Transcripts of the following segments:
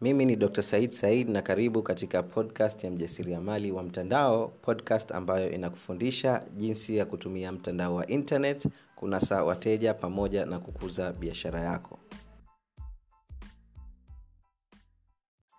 mimi ni dr said said na karibu katika podcast ya mjasiriamali wa mtandao podcast ambayo inakufundisha jinsi ya kutumia mtandao wa internet kunasa wateja pamoja na kukuza biashara yako.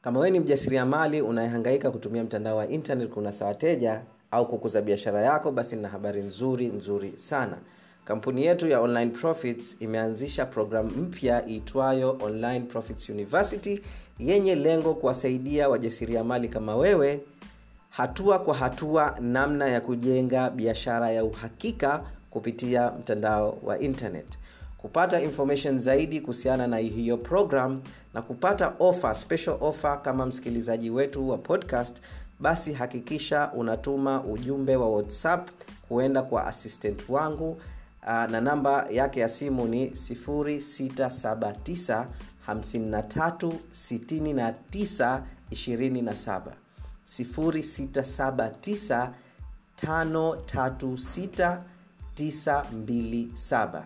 Kama wewe ni mjasiriamali unayehangaika kutumia mtandao wa internet kunasa wateja au kukuza biashara yako basi nina habari nzuri nzuri sana. Kampuni yetu ya online profits imeanzisha programu mpya iitwayo online profits university yenye lengo kuwasaidia wajasiriamali kama wewe hatua kwa hatua namna ya kujenga biashara ya uhakika kupitia mtandao wa internet. Kupata information zaidi kuhusiana na hiyo program na kupata offer, special offer kama msikilizaji wetu wa podcast basi hakikisha unatuma ujumbe wa whatsapp kuenda kwa assistant wangu na namba yake ya simu ni 679 53 69 27 0679 536 927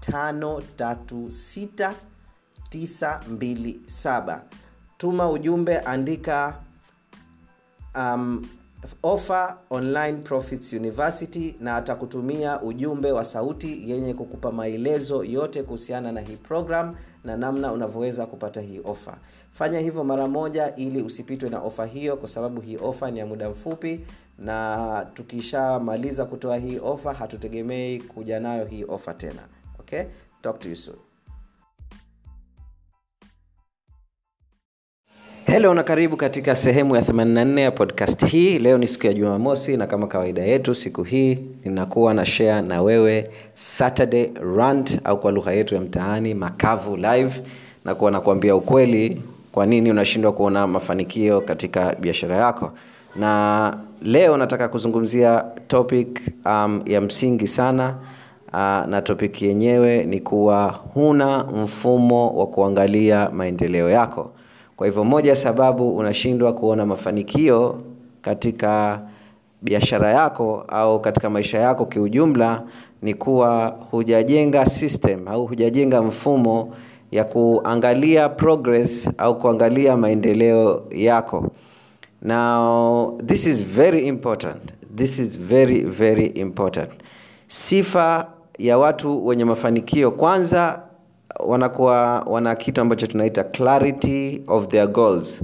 536927 tuma ujumbe andika um, offer online profits university na atakutumia ujumbe wa sauti yenye kukupa maelezo yote kuhusiana na hii program na namna unavyoweza kupata hii ofa. Fanya hivyo mara moja ili usipitwe na ofa hiyo kwa sababu hii ofa ni ya muda mfupi na tukishamaliza kutoa hii ofa hatutegemei kuja nayo hii ofa tena. Okay? Talk to you soon helo na karibu katika sehemu ya 84 ya podcast hii. Leo ni siku ya jumamosi na kama kawaida yetu siku hii ninakuwa na share na wewe saturday rant au kwa lugha yetu ya mtaani makavu live na kuwa nakuambia ukweli kwa nini unashindwa kuona mafanikio katika biashara yako. Na leo nataka kuzungumzia topic um, ya msingi sana uh, na topic yenyewe ni kuwa huna mfumo wa kuangalia maendeleo yako kwa hivyo moja sababu unashindwa kuona mafanikio katika biashara yako au katika maisha yako kiujumla ni kuwa hujajenga system au hujajenga mfumo ya kuangalia progress au kuangalia maendeleo yako. Now this is very important. This is very very important. Sifa ya watu wenye mafanikio kwanza wanakuwa wana kitu ambacho tunaita clarity of their goals.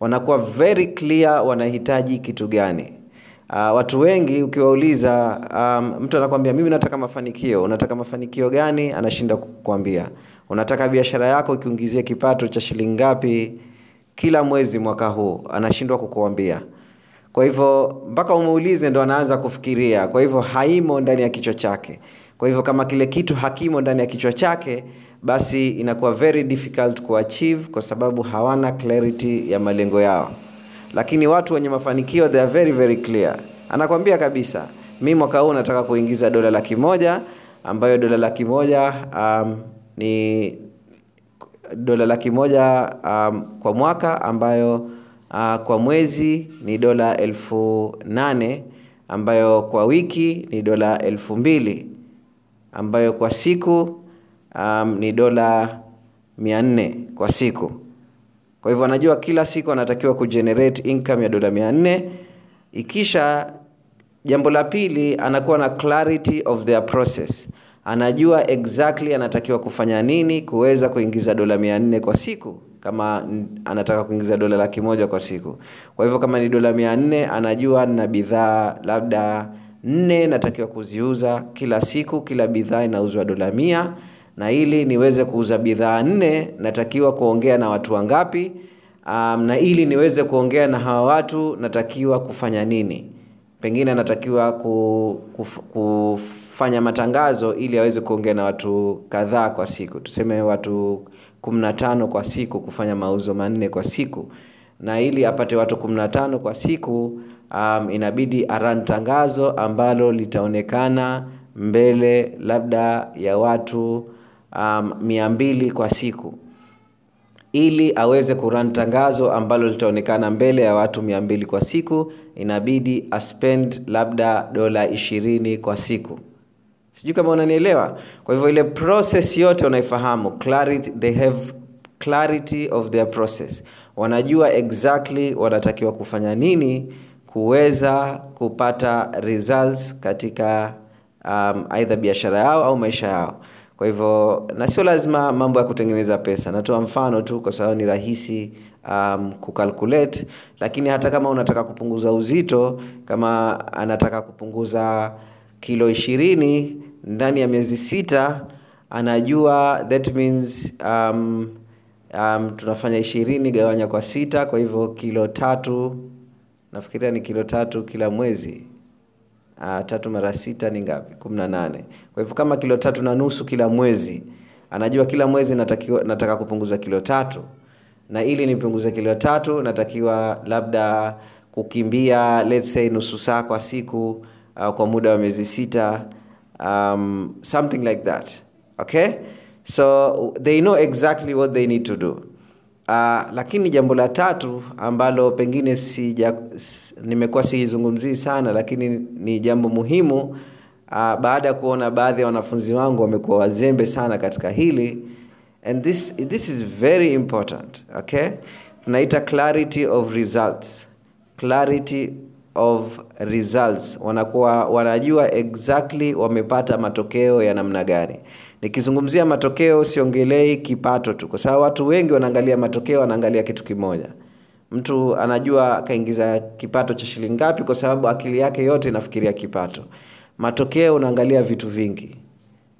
Wanakuwa very clear wanahitaji kitu gani. Uh, watu wengi ukiwauliza um, mtu anakwambia mimi nataka mafanikio. Unataka mafanikio gani? Anashinda kukwambia unataka biashara yako ikiungizia kipato cha shilingi ngapi? Kila mwezi mwaka huu anashindwa kukuambia. Kwa hivyo mpaka umuulize ndo anaanza kufikiria. Kwa hivyo haimo ndani ya kichwa chake kwa hivyo kama kile kitu hakimo ndani ya kichwa chake basi inakuwa very difficult kuachieve kwa sababu hawana clarity ya malengo yao. Lakini watu wenye mafanikio they are very very clear. Anakwambia kabisa mi mwaka huu nataka kuingiza dola laki moja ambayo dola laki moja um, ni dola laki moja um, kwa mwaka ambayo uh, kwa mwezi ni dola elfu nane ambayo kwa wiki ni dola elfu mbili ambayo kwa siku um, ni dola mia nne kwa siku. Kwa hivyo anajua kila siku anatakiwa kugenerate income ya dola mia nne. Ikisha jambo la pili anakuwa na clarity of their process. Anajua exactly anatakiwa kufanya nini kuweza kuingiza dola mia nne kwa siku kama anataka kuingiza dola laki moja kwa siku. Kwa hivyo kama ni dola mia nne anajua na bidhaa labda nne natakiwa kuziuza kila siku kila bidhaa inauzwa dola mia. Na ili niweze kuuza bidhaa nne natakiwa kuongea na watu wangapi. Um, na ili niweze kuongea na hawa watu natakiwa kufanya nini? Pengine anatakiwa kufanya matangazo ili aweze kuongea na watu kadhaa kwa siku. Tuseme watu 15 kwa siku kufanya mauzo manne kwa siku na ili apate watu 15 kwa siku um, inabidi aran tangazo ambalo litaonekana mbele labda ya watu um, mia mbili kwa siku. Ili aweze kuran tangazo ambalo litaonekana mbele ya watu mia mbili kwa siku inabidi aspend labda dola ishirini kwa siku. Sijui kama unanielewa? Kwa hivyo ile process yote unaifahamu clarity they have clarity of their process wanajua exactly wanatakiwa kufanya nini kuweza kupata results katika um, aidha biashara yao au maisha yao. Kwa hivyo na sio lazima mambo ya kutengeneza pesa. Natoa mfano tu kwa sababu ni rahisi um, kukalkulate lakini hata kama unataka kupunguza uzito kama anataka kupunguza kilo ishirini ndani ya miezi sita anajua that means um, um, tunafanya ishirini gawanya kwa sita kwa hivyo kilo tatu nafikiria ni kilo tatu kila mwezi. Uh, tatu mara sita ni ngapi? Kumi na nane. Kwa hivyo kama kilo tatu na nusu kila mwezi anajua kila mwezi natakiwa, nataka kupunguza kilo tatu. Na ili nipunguze kilo tatu natakiwa labda kukimbia let's say nusu saa kwa siku uh, kwa muda wa miezi sita um, something like that. Okay so they know exactly what they need to do. Uh, lakini jambo la tatu ambalo pengine sija nimekuwa siizungumzii sana lakini ni jambo muhimu uh, baada ya kuona baadhi ya wanafunzi wangu wamekuwa wazembe sana katika hili and this, this is very important okay? Tunaita clarity of results. Clarity of results. Wanakuwa wanajua exactly wamepata matokeo ya namna gani nikizungumzia matokeo siongelei kipato tu. Kwa sababu watu wengi wanaangalia matokeo wanaangalia kitu kimoja. Mtu anajua akaingiza kipato cha shilingi ngapi kwa sababu akili yake yote inafikiria kipato. Matokeo unaangalia vitu vingi.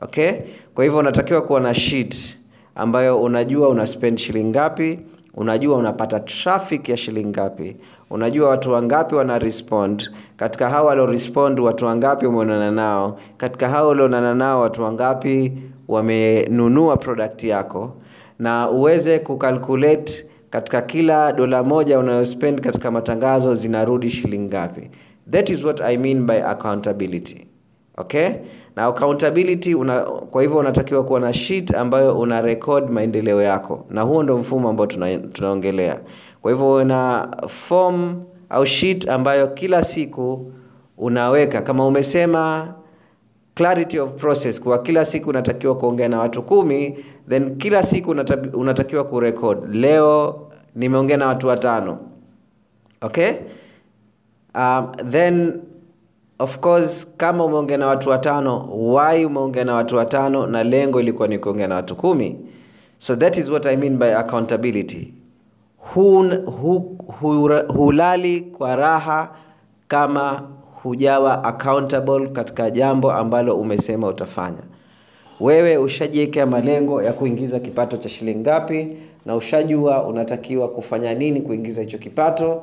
Okay? Kwa hivyo unatakiwa kuwa na sheet ambayo unajua una spend shilingi ngapi unajua unapata traffic ya shilingi ngapi? Unajua watu wangapi wana respond? Katika hao walio watu wangapi umeonana nao? Katika hao walionana nao watu wangapi wamenunua product yako? Na uweze kukalkulate katika kila dola moja unayospend katika matangazo zinarudi shilingi ngapi. That is what i mean by accountability okay? Na accountability una, kwa hivyo unatakiwa kuwa na sheet ambayo una record maendeleo yako. Na huo ndo mfumo ambao tuna, tunaongelea. Kwa hivyo una form au sheet ambayo kila siku unaweka. Kama umesema clarity of process kwa kila siku unatakiwa kuongea na watu kumi then kila siku unatakiwa kurekod leo nimeongea na watu watano. Okay? Um, then of course kama umeongea na watu watano why umeongea na watu watano na lengo ilikuwa ni kuongea na watu kumi? So that is what i mean by accountability. Hun, hu, hu, hulali kwa raha kama hujawa accountable katika jambo ambalo umesema utafanya. Wewe ushajiwekea malengo ya kuingiza kipato cha shilingi ngapi na ushajua unatakiwa kufanya nini kuingiza hicho kipato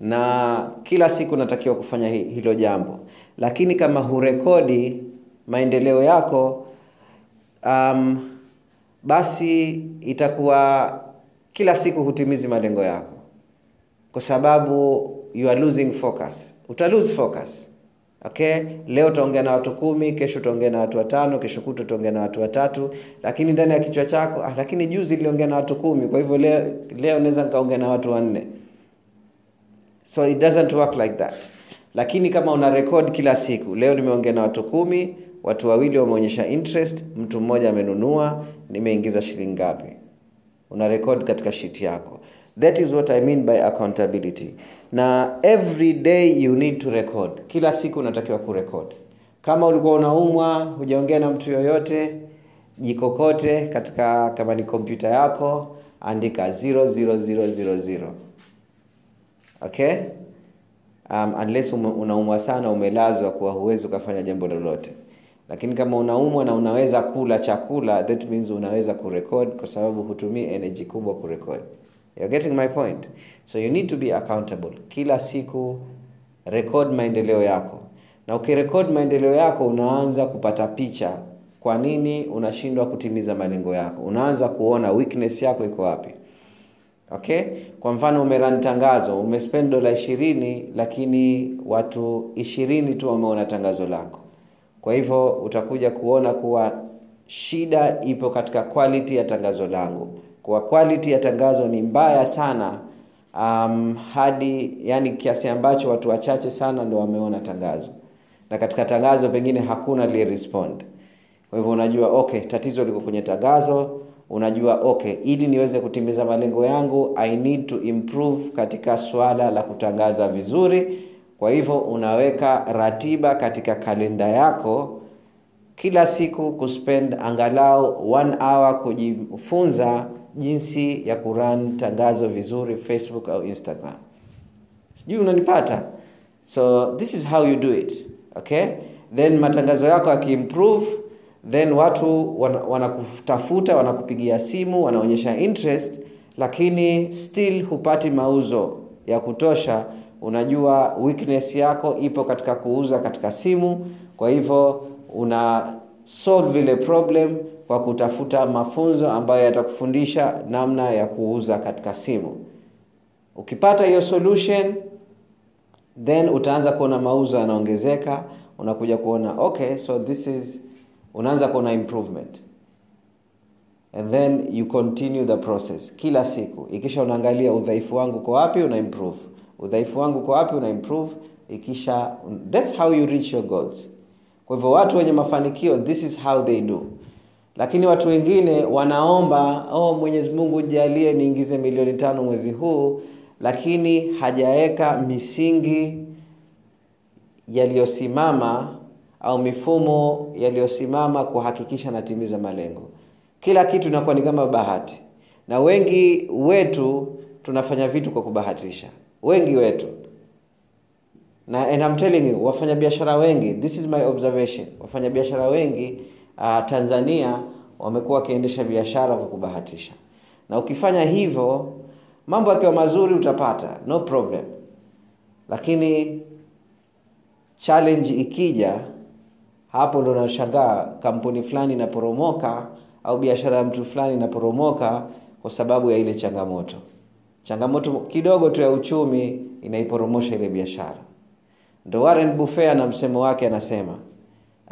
na kila siku natakiwa kufanya hilo jambo. Lakini kama hurekodi maendeleo yako um, basi itakuwa kila siku hutimizi malengo yako. Kwa sababu you are losing focus. Uta lose focus. Okay? Leo utaongea na watu kumi kesho utaongea na watu watano kesho kuta utaongea na watu watatu. Lakini ndani ya kichwa chako ah, lakini juzi iliongea na watu kumi kwa hivyo leo leo naweza nikaongea na watu wanne so it doesn't work like that. Lakini kama una record kila siku leo nimeongea na watu kumi watu wawili wameonyesha interest mtu mmoja amenunua nimeingiza shilingi ngapi? Una record katika sheet yako. That is what i mean by accountability. Na every day you need to record. Kila siku unatakiwa kurekod kama ulikuwa unaumwa hujaongea na mtu yoyote jikokote katika kama ni kompyuta yako andika 00000 okay? Um, unless unaumwa sana umelazwa kuwa huwezi ukafanya jambo lolote. Lakini kama unaumwa na unaweza kula chakula that means unaweza kurekod kwa sababu hutumii energy kubwa kurekod getting my point? So you need to be accountable. Kila siku record maendeleo yako. Na ukirekod maendeleo yako unaanza kupata picha. Kwa nini unashindwa kutimiza malengo yako? Unaanza kuona weakness yako iko wapi okay? Kwa mfano umeran tangazo umespend dola ishirini lakini watu ishirini tu wameona tangazo lako. Kwa hivyo utakuja kuona kuwa shida ipo katika quality ya tangazo langu. Kwa quality ya tangazo ni mbaya sana um, hadi yani kiasi ambacho watu wachache sana ndo wameona tangazo. Na katika tangazo pengine hakuna respond. Kwa hivyo unajua okay tatizo liko kwenye tangazo unajua okay ili niweze kutimiza malengo yangu i need to improve katika swala la kutangaza vizuri. Kwa hivyo unaweka ratiba katika kalenda yako kila siku kuspend angalau one hour kujifunza jinsi ya kuran tangazo vizuri facebook au instagram. Sijui unanipata? So this is how you do it okay? Then matangazo yako yakiimprove then watu wanakutafuta wana wanakupigia simu wanaonyesha interest lakini still hupati mauzo ya kutosha. Unajua weakness yako ipo katika kuuza katika simu kwa hivyo una solve ile problem kwa kutafuta mafunzo ambayo yatakufundisha namna ya kuuza katika simu. Ukipata hiyo solution then utaanza kuona mauzo yanaongezeka unakuja kuona okay so this is unaanza kuona improvement. And then you continue the process. Kila siku. Ikisha unaangalia udhaifu wangu kwa wapi una improve. Udhaifu wangu kwa wapi una improve. Ikisha that's how you reach your goals. Kwa hivyo watu wenye mafanikio this is how they do. Lakini watu wengine wanaomba oh mwenyezi mungu jalie niingize milioni tano mwezi huu lakini hajaweka misingi yaliyosimama au mifumo yaliyosimama kuhakikisha natimiza malengo. Kila kitu inakuwa ni kama bahati. Na wengi wetu tunafanya vitu kwa kubahatisha. Wengi wetu. Na and I'm telling you wafanyabiashara wengi this is my observation wafanyabiashara wengi uh, tanzania wamekuwa wakiendesha biashara kwa kubahatisha. Na ukifanya hivyo mambo yakiwa mazuri utapata no problem. Lakini challenge ikija hapo ndo nashangaa kampuni fulani inaporomoka au biashara ya mtu fulani inaporomoka kwa sababu ya ile changamoto. Changamoto kidogo tu ya uchumi inaiporomosha ile biashara. Ndo warren buffet ana msemo wake anasema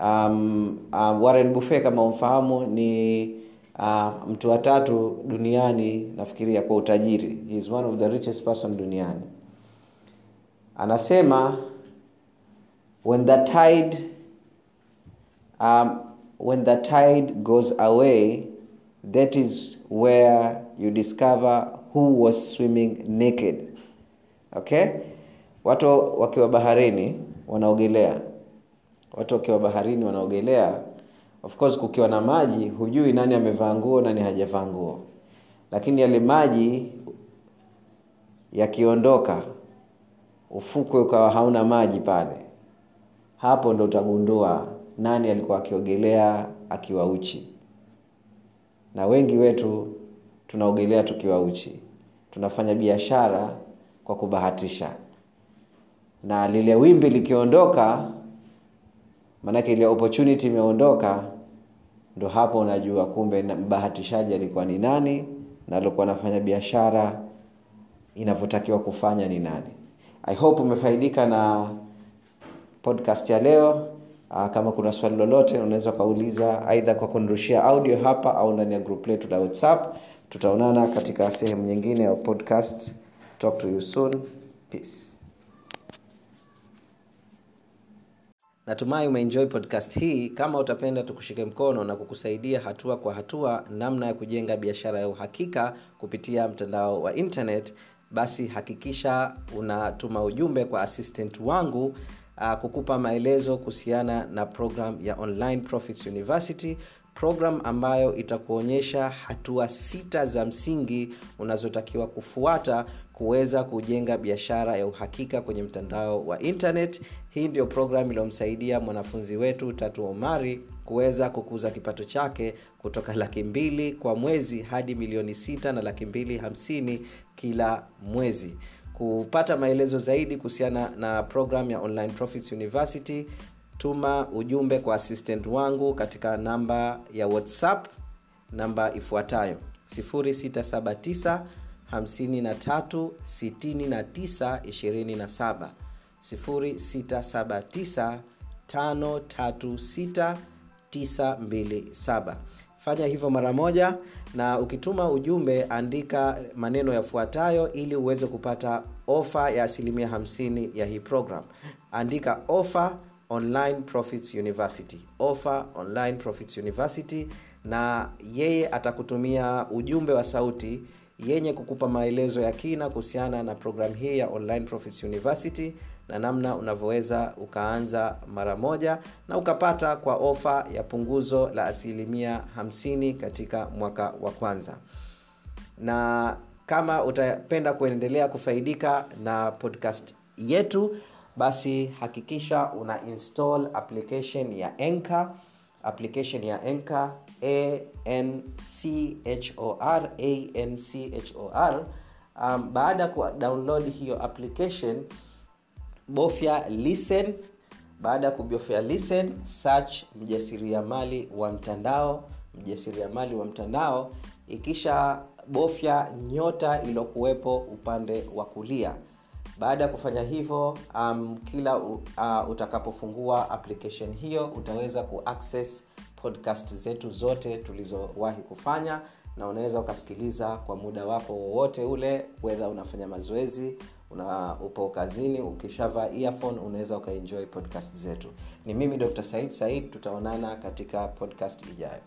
um, um, warren buffet kama umfahamu ni uh, mtu wa tatu duniani nafikiria kwa utajiri. He is one of the richest person duniani. Anasema when the tide um, when the tide goes away that is where you discover who was swimming naked. Okay? Watu wakiwa baharini wanaogelea. Watu wakiwa baharini wanaogelea. Of course kukiwa na maji hujui nani amevaa nguo nani hajavaa nguo. Lakini yale maji yakiondoka ufukwe ukawa hauna maji pale. Hapo ndo utagundua nani alikuwa akiogelea akiwa uchi. Na wengi wetu tunaogelea tukiwa uchi. Tunafanya biashara kwa kubahatisha. Na lile wimbi likiondoka maanake ile opportunity imeondoka ndo hapo unajua kumbe mbahatishaji alikuwa ni nani na alikuwa anafanya biashara inavyotakiwa kufanya ni nani. I hope umefaidika na podcast ya leo Aa, kama kuna swali lolote unaweza ukauliza aidha kwa kunirushia audio hapa au ndani ya group letu la whatsapp. Tutaonana katika sehemu nyingine ya podcast. Talk to you soon. Peace. Natumai umeenjoy podcast hii. Kama utapenda tukushike mkono na kukusaidia hatua kwa hatua namna ya kujenga biashara ya uhakika kupitia mtandao wa internet basi hakikisha unatuma ujumbe kwa assistant wangu uh, kukupa maelezo kuhusiana na program ya online profits university program ambayo itakuonyesha hatua sita za msingi unazotakiwa kufuata kuweza kujenga biashara ya uhakika kwenye mtandao wa internet. Hii ndio program iliyomsaidia mwanafunzi wetu tatu omari kuweza kukuza kipato chake kutoka laki mbili kwa mwezi hadi milioni sita na laki mbili hamsini kila mwezi kupata maelezo zaidi kuhusiana na program ya online profits university tuma ujumbe kwa assistant wangu katika namba ya whatsapp namba ifuatayo 679 53 69 27 679 536 927 fanya hivyo mara moja na ukituma ujumbe andika maneno yafuatayo ili uweze kupata ofa ya asilimia 50 ya hii program. Andika ofa online profits university. Ofa online profits university na yeye atakutumia ujumbe wa sauti yenye kukupa maelezo ya kina kuhusiana na programu hii ya online profits university na namna unavyoweza ukaanza mara moja na ukapata kwa ofa ya punguzo la asilimia 50 katika mwaka wa kwanza. Na kama utapenda kuendelea kufaidika na podcast yetu basi hakikisha una install application ya enka application ya enka anchor anchor um, baada ya kudownload hiyo application bofya listen. Baada ya kubofya listen search mjasiriamali wa mtandao mjasiriamali wa mtandao. Ikisha bofya nyota iliyokuwepo upande wa kulia. Baada ya kufanya hivyo um, kila uh, utakapofungua application hiyo utaweza kuaccess podcast zetu zote tulizowahi kufanya na unaweza ukasikiliza kwa muda wako wowote ule wedha unafanya mazoezi una upo kazini ukishavaa earphone unaweza ukaenjoy podcast zetu. Ni mimi dr said said tutaonana katika podcast ijayo